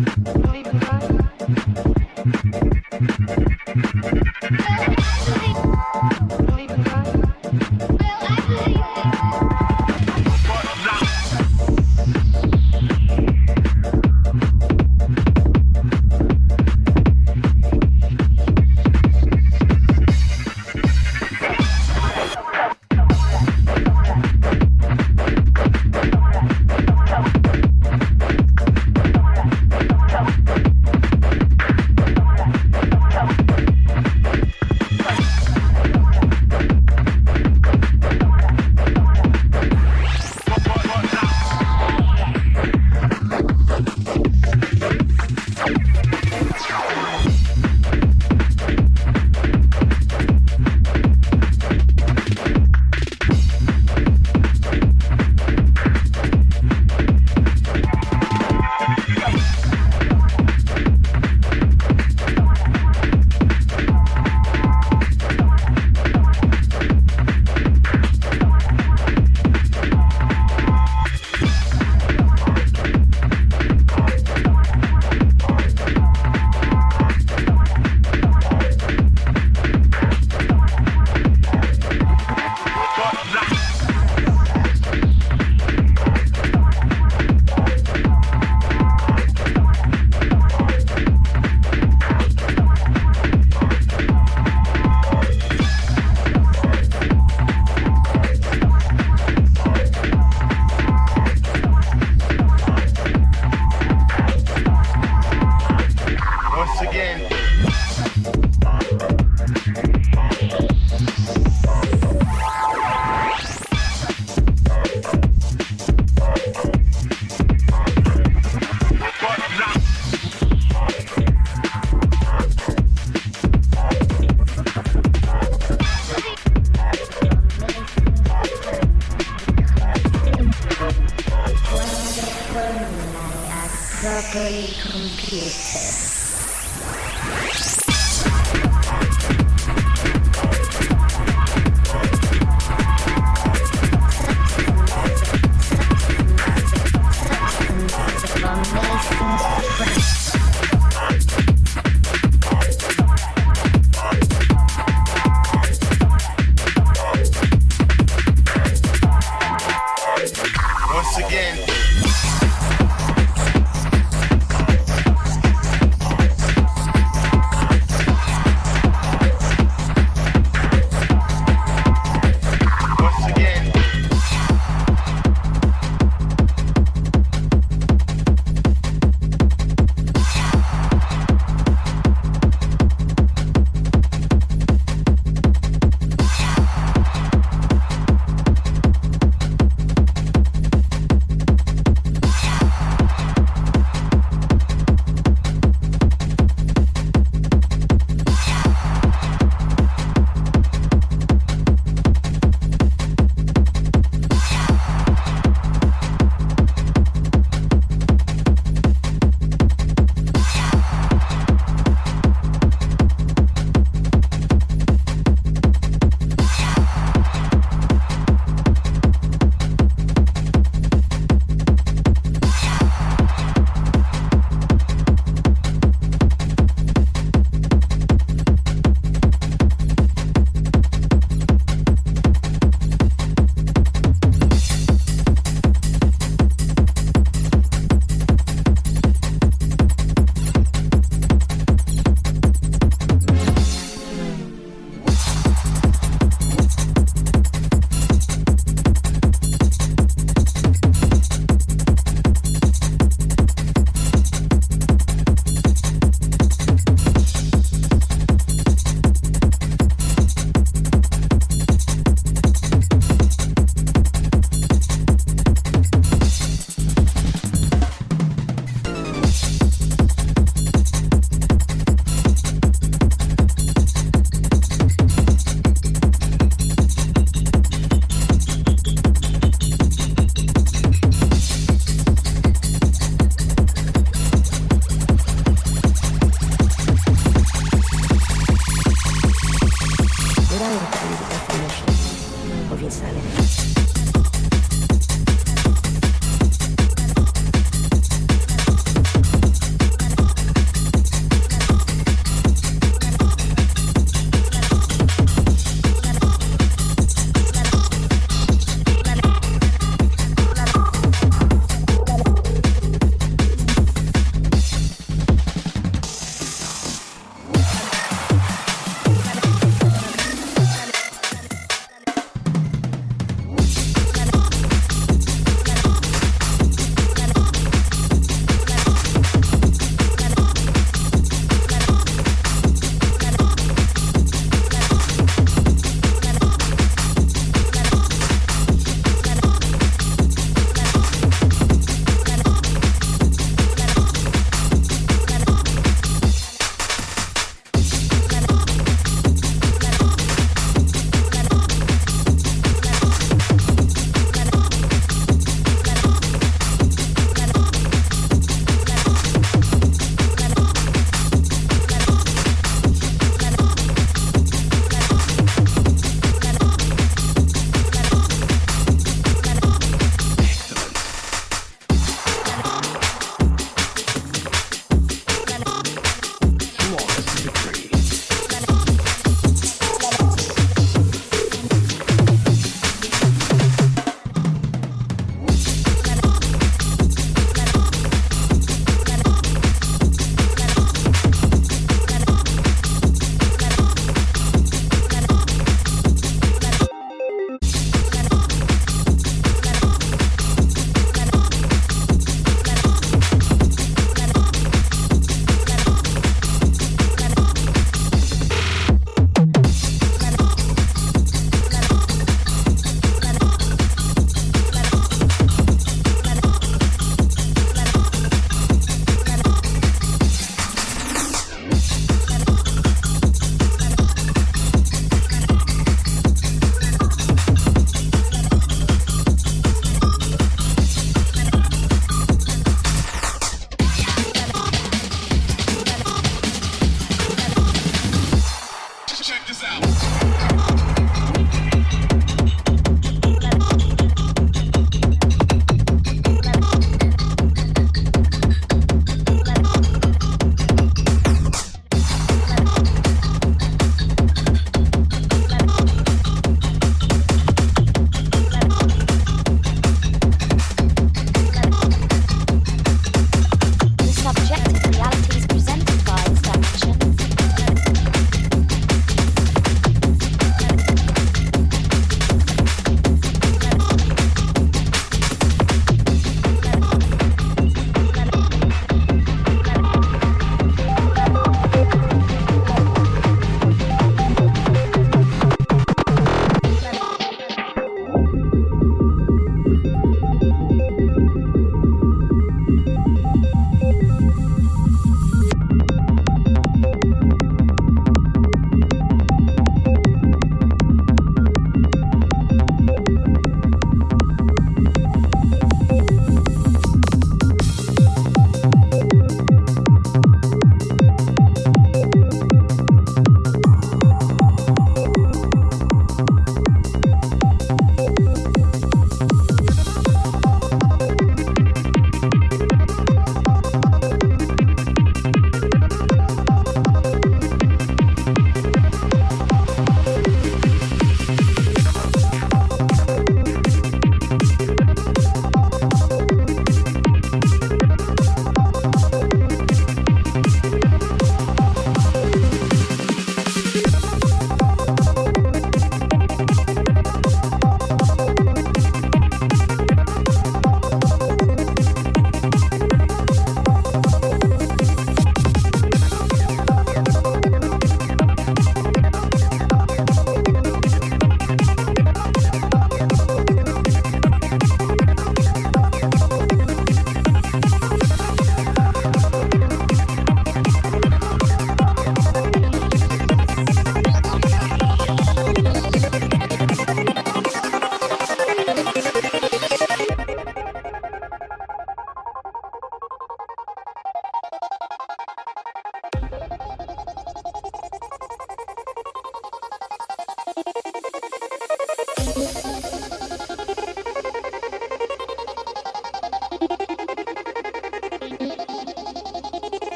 Once again.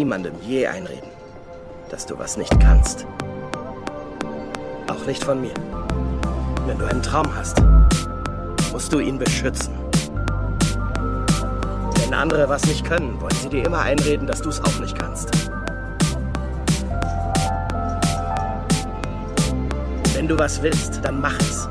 niemandem je einreden, dass du was nicht kannst. Auch nicht von mir. Wenn du einen Traum hast, musst du ihn beschützen. Wenn andere was nicht können, wollen sie dir immer einreden, dass du es auch nicht kannst. Wenn du was willst, dann mach es.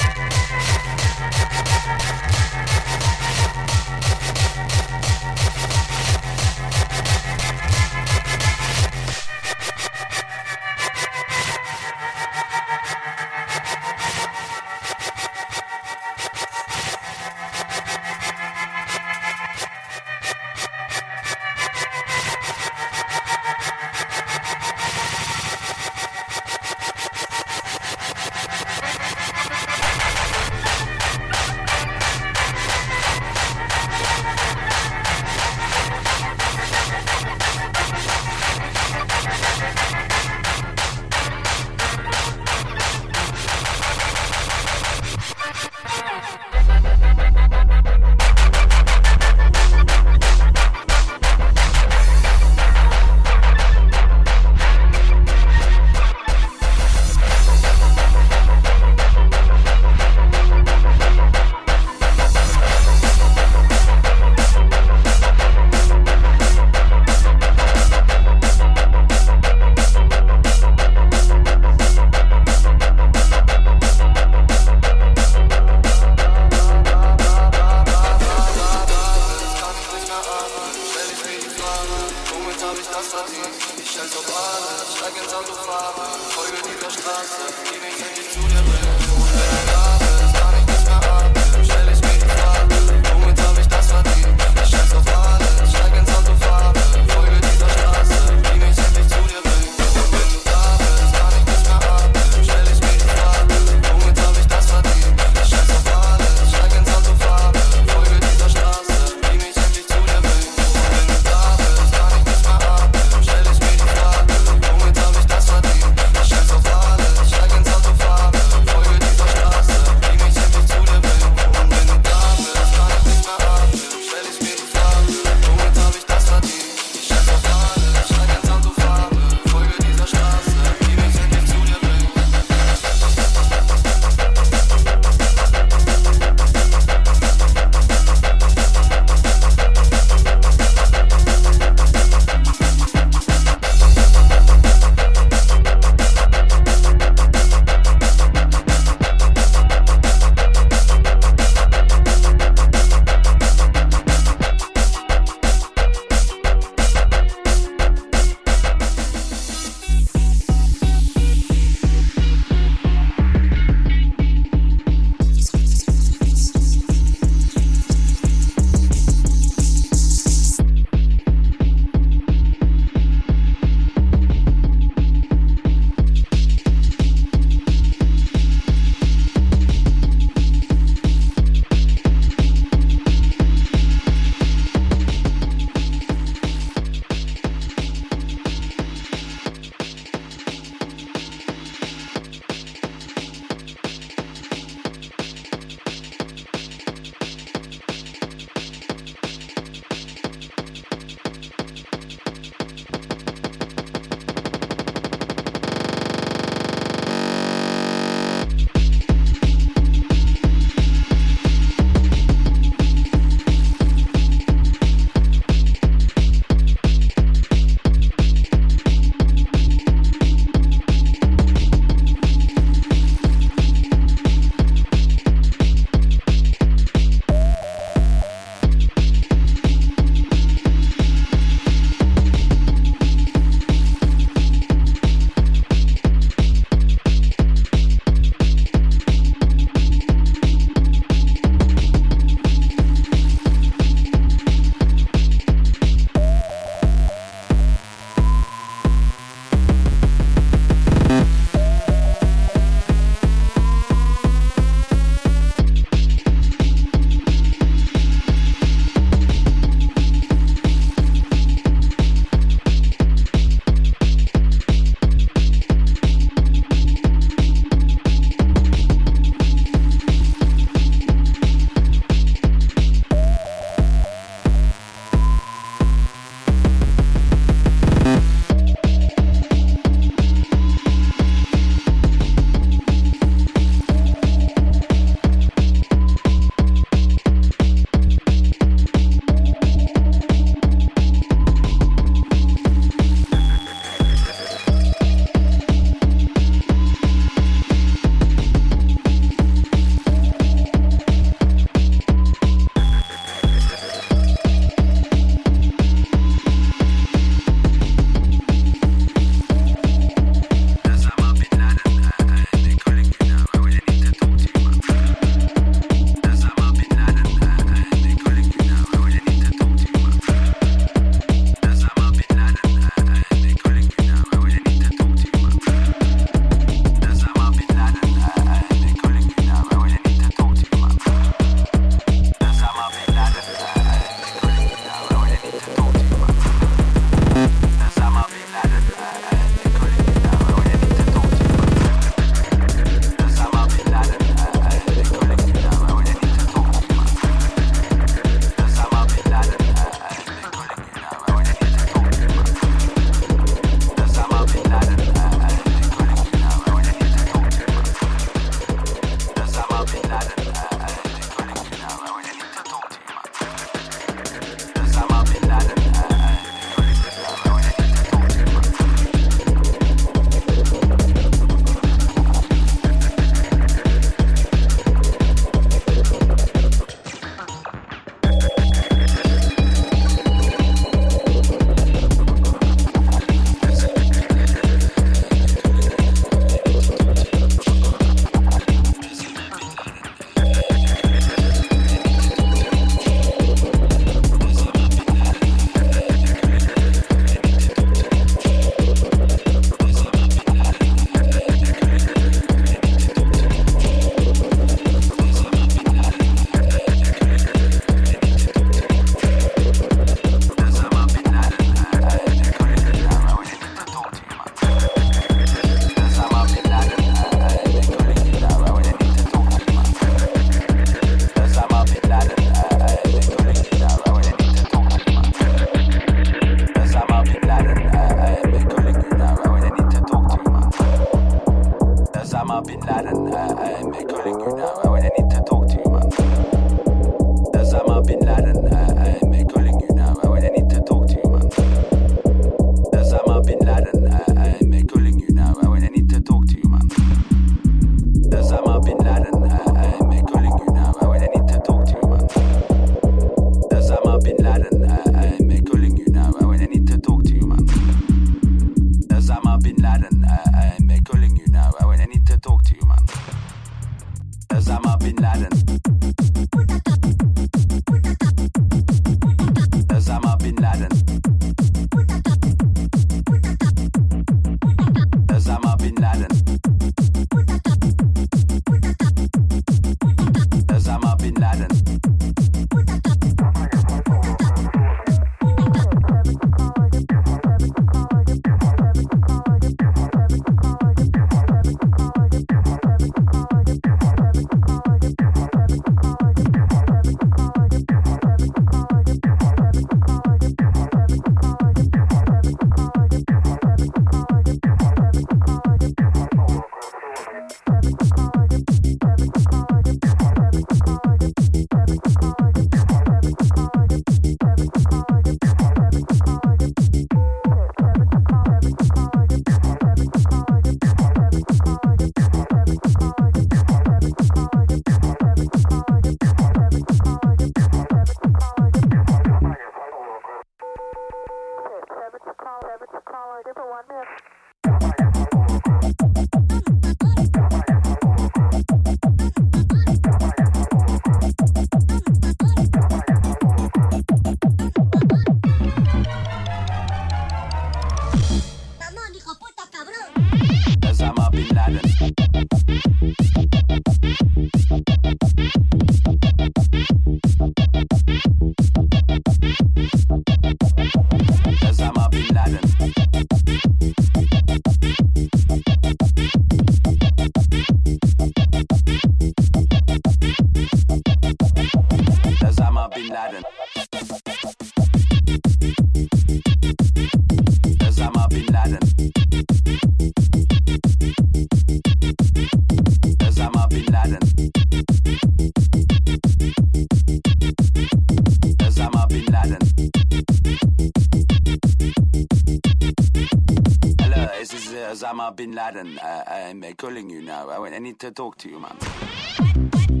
Osama bin Laden. Uh, I'm calling you now. I need to talk to you, man.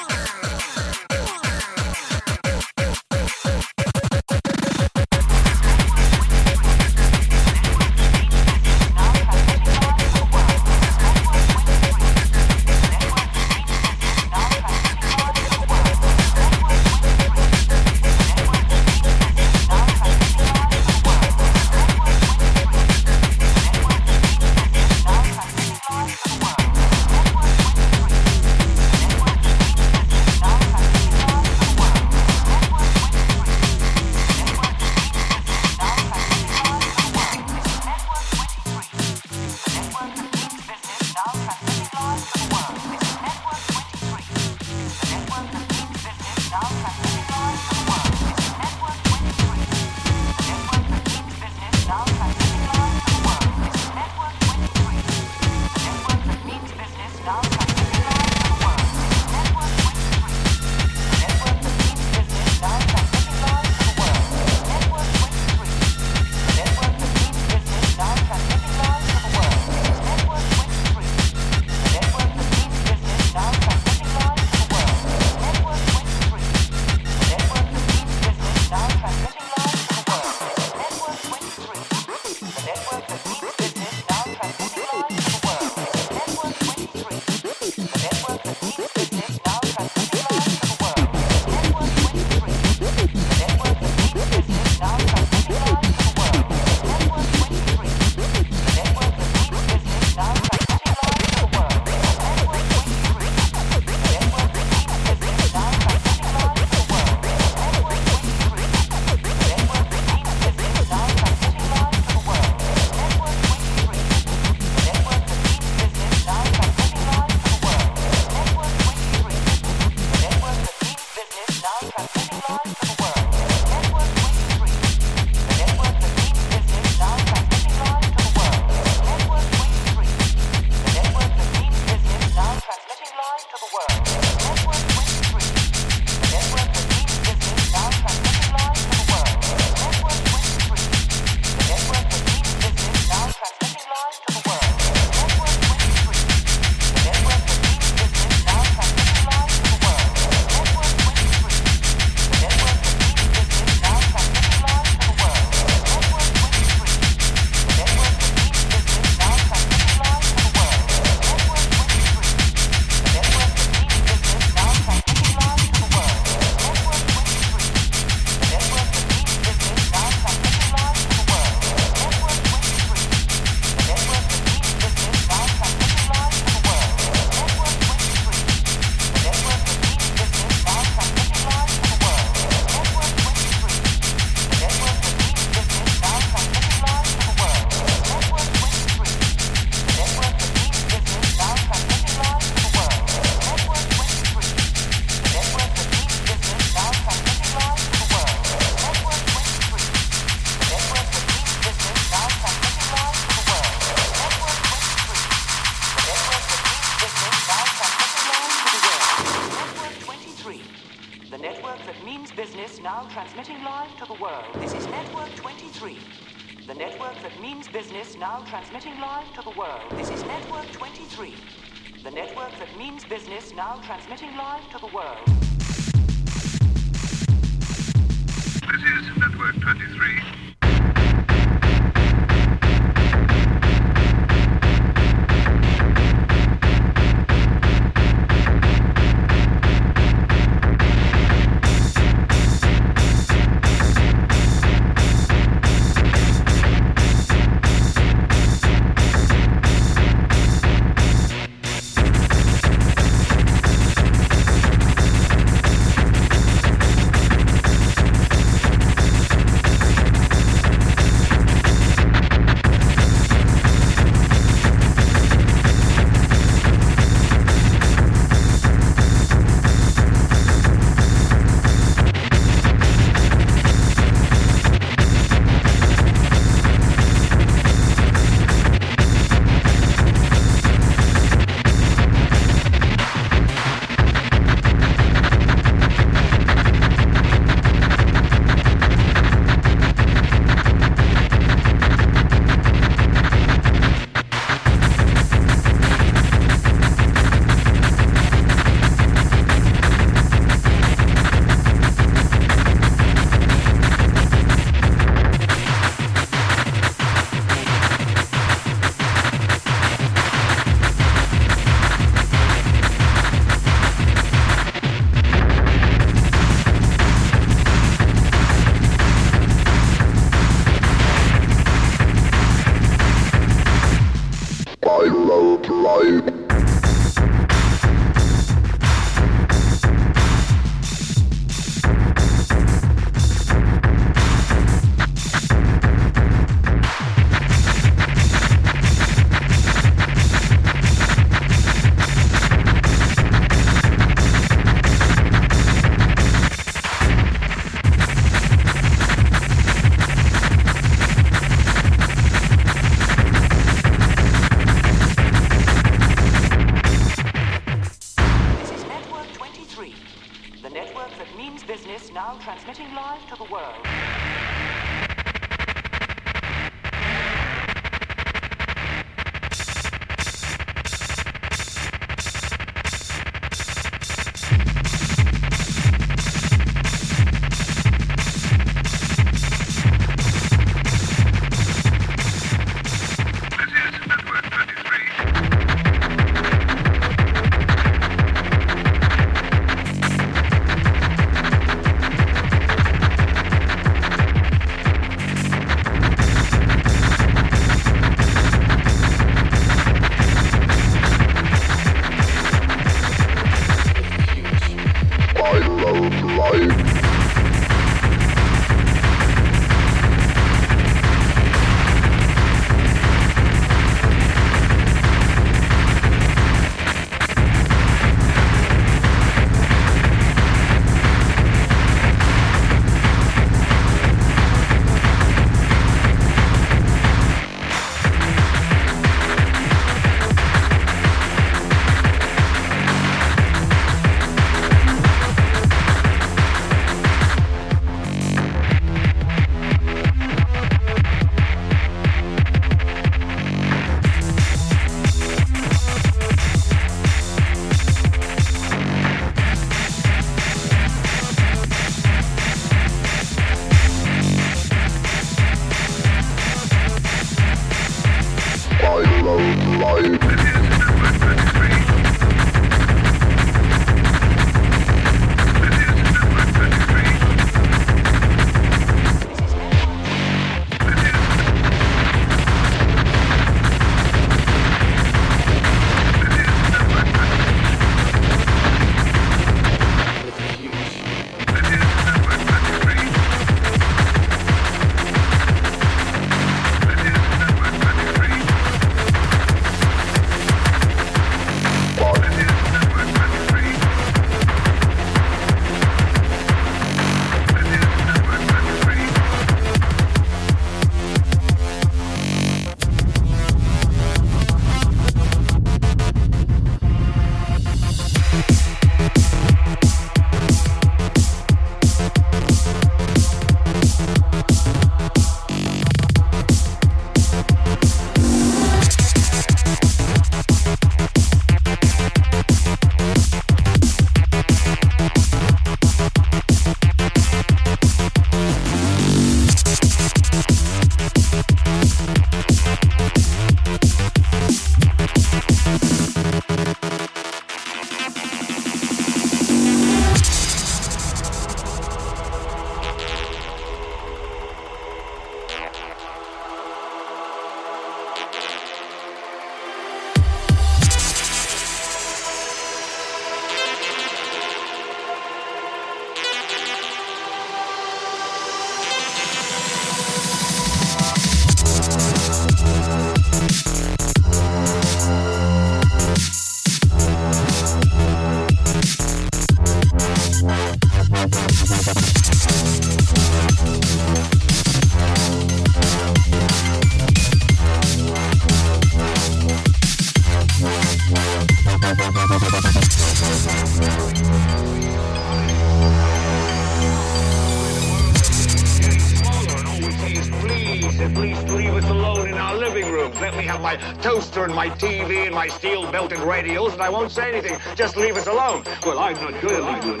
My radios, and I won't say anything. Just leave us alone. Well, I'm not good at leaving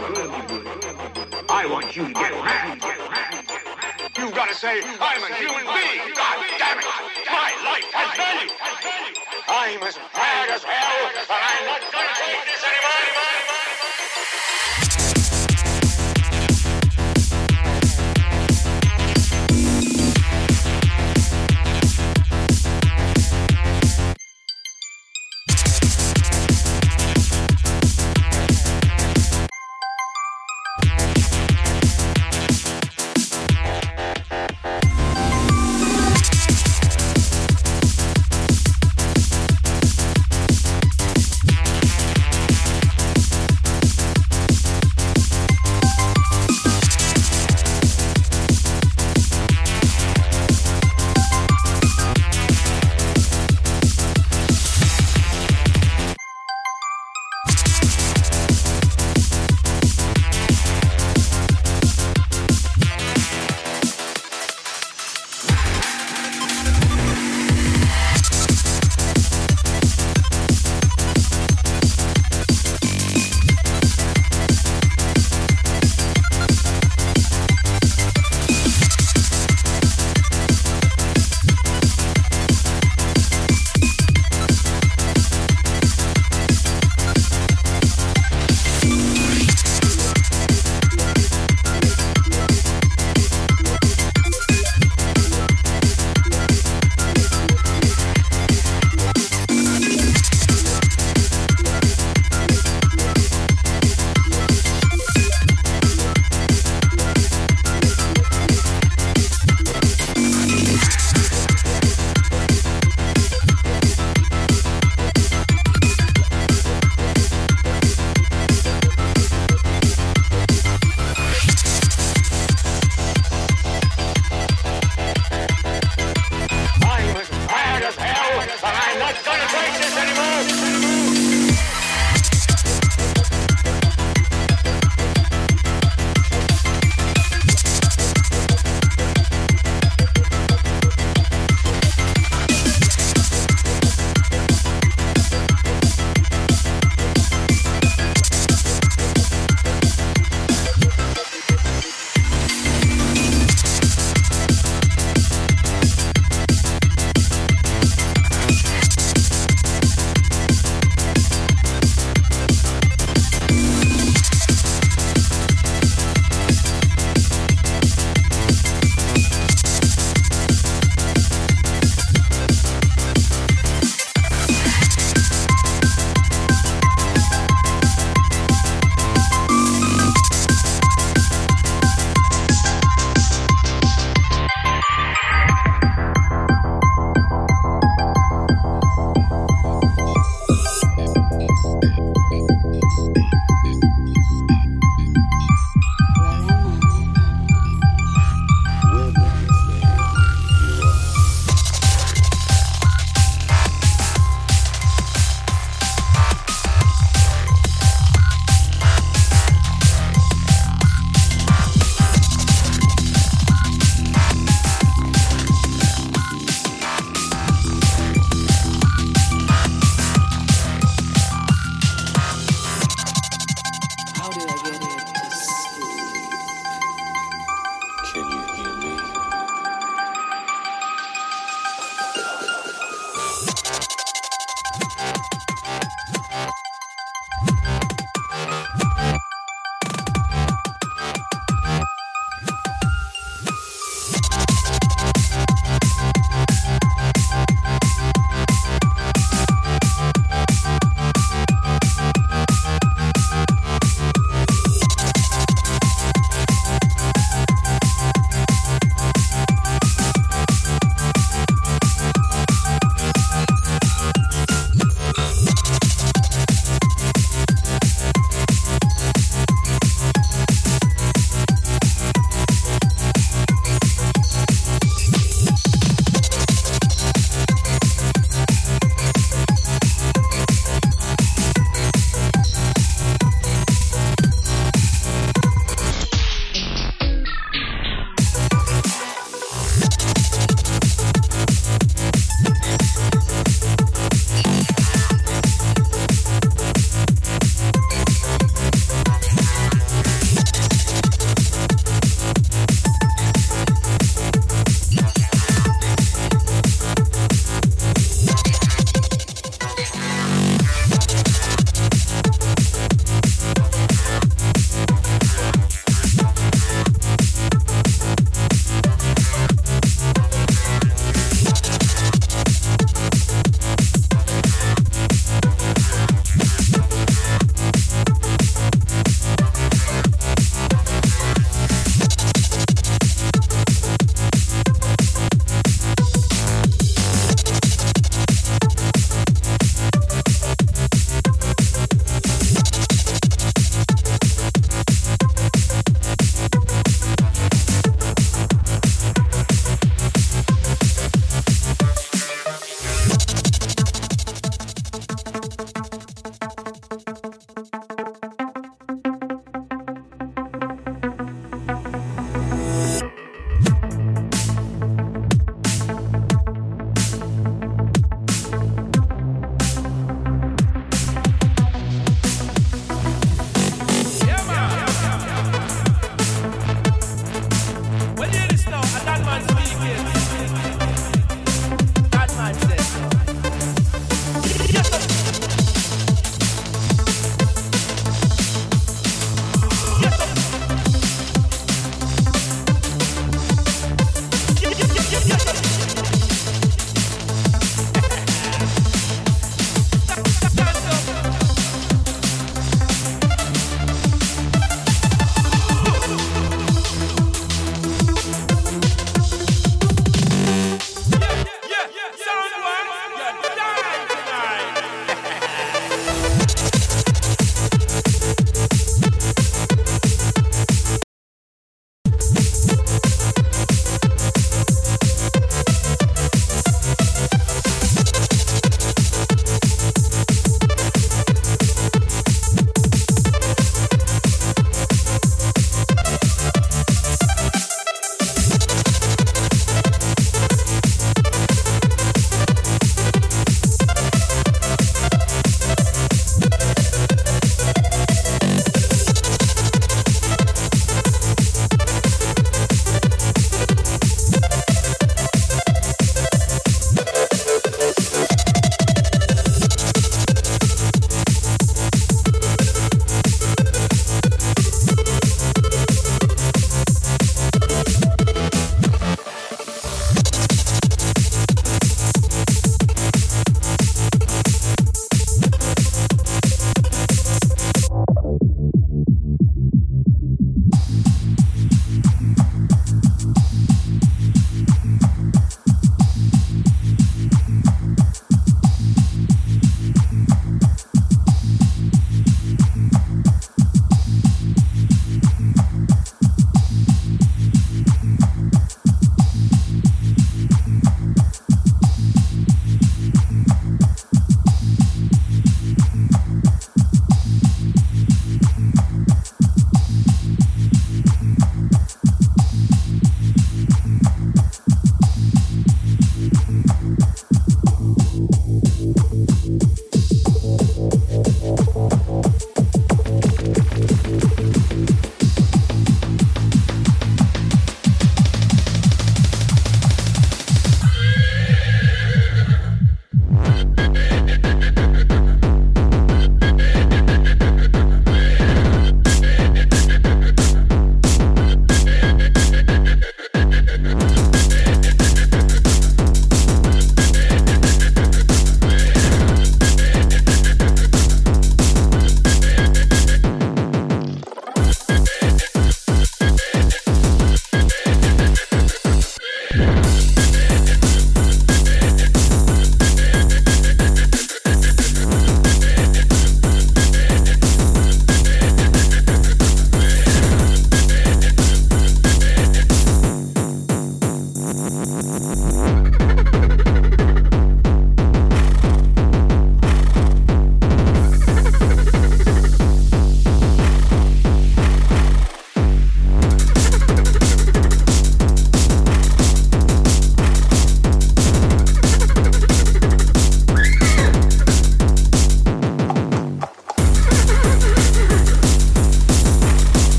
I want you to get mad. You've got to say, I'm a human being. God damn it. My life has value. I'm as mad as hell, and I'm not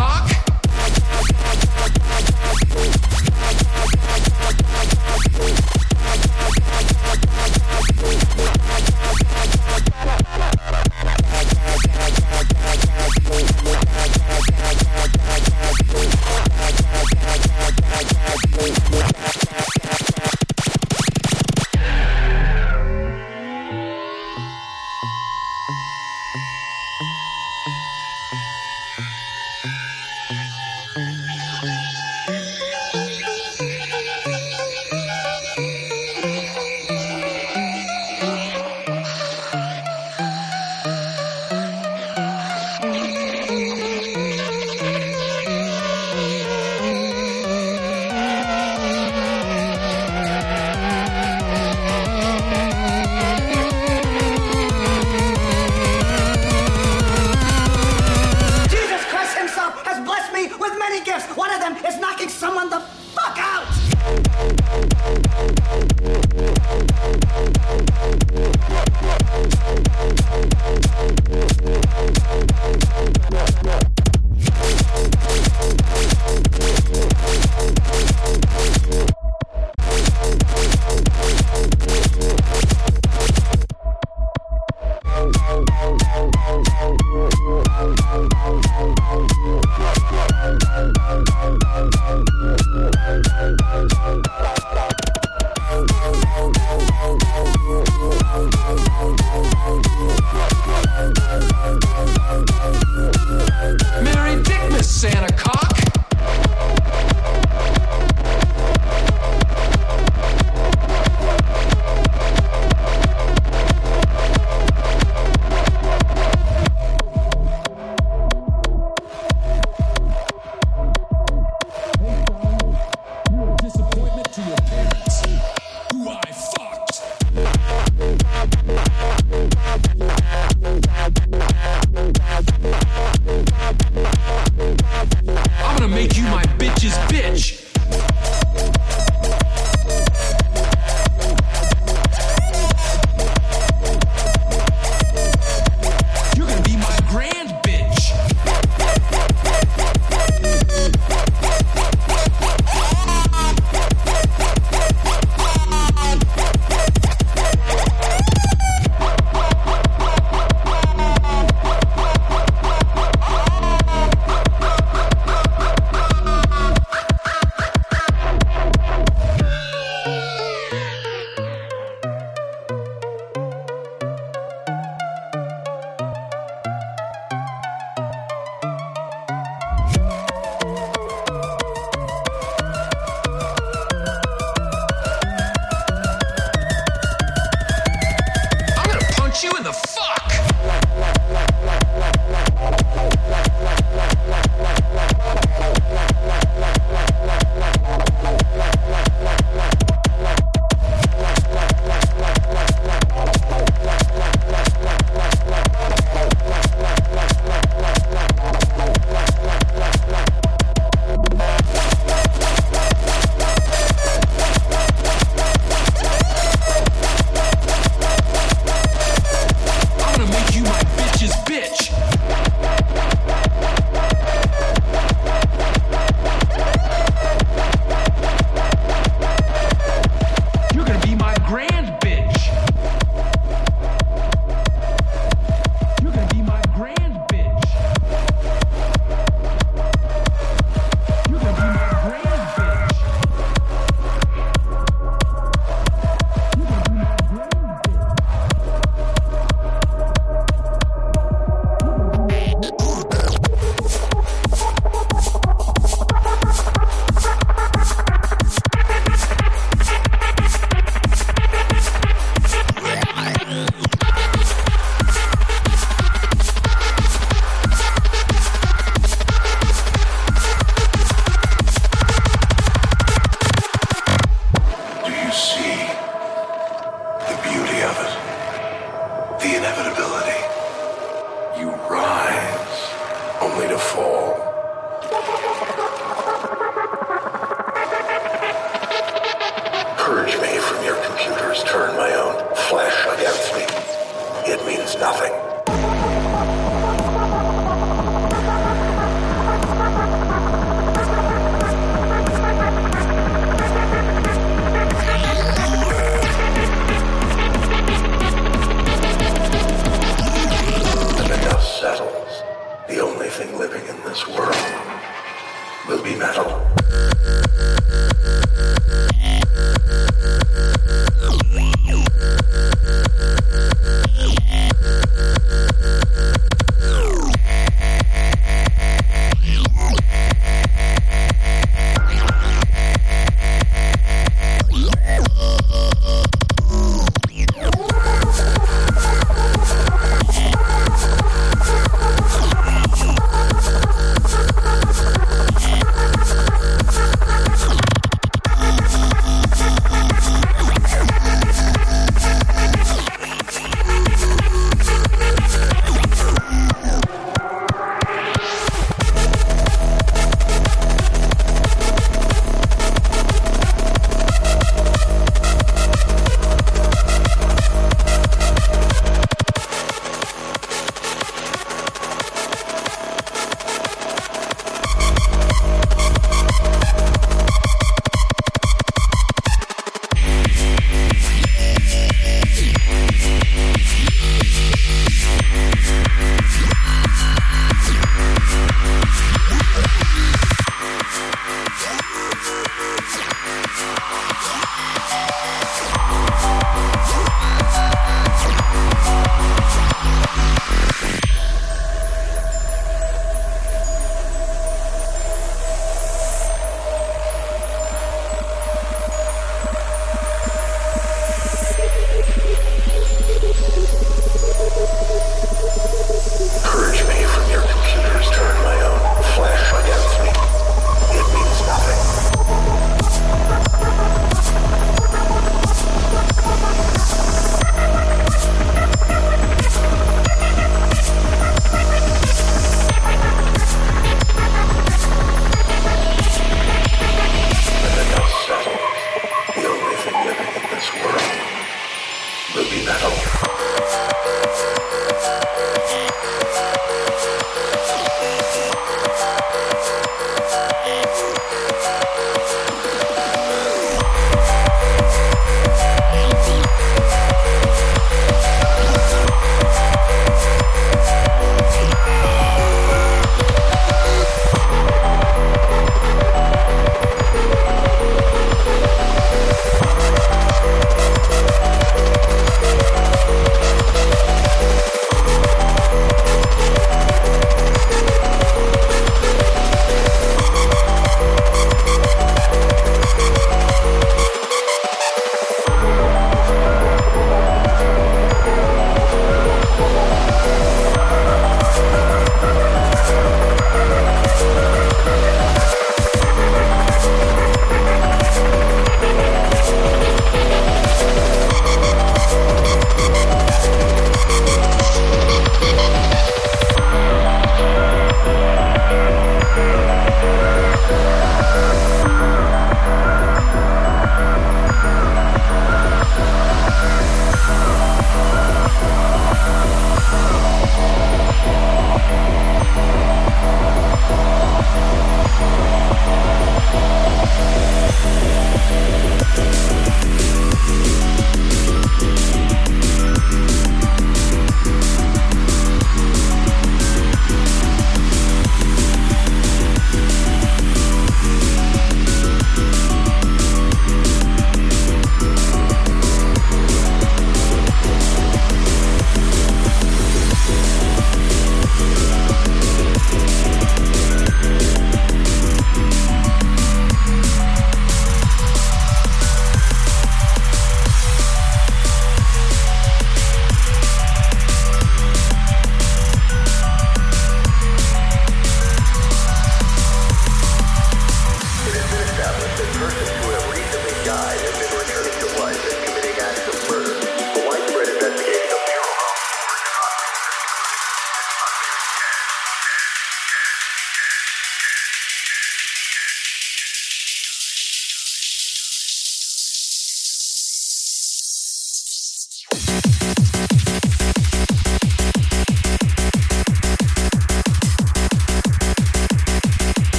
cock.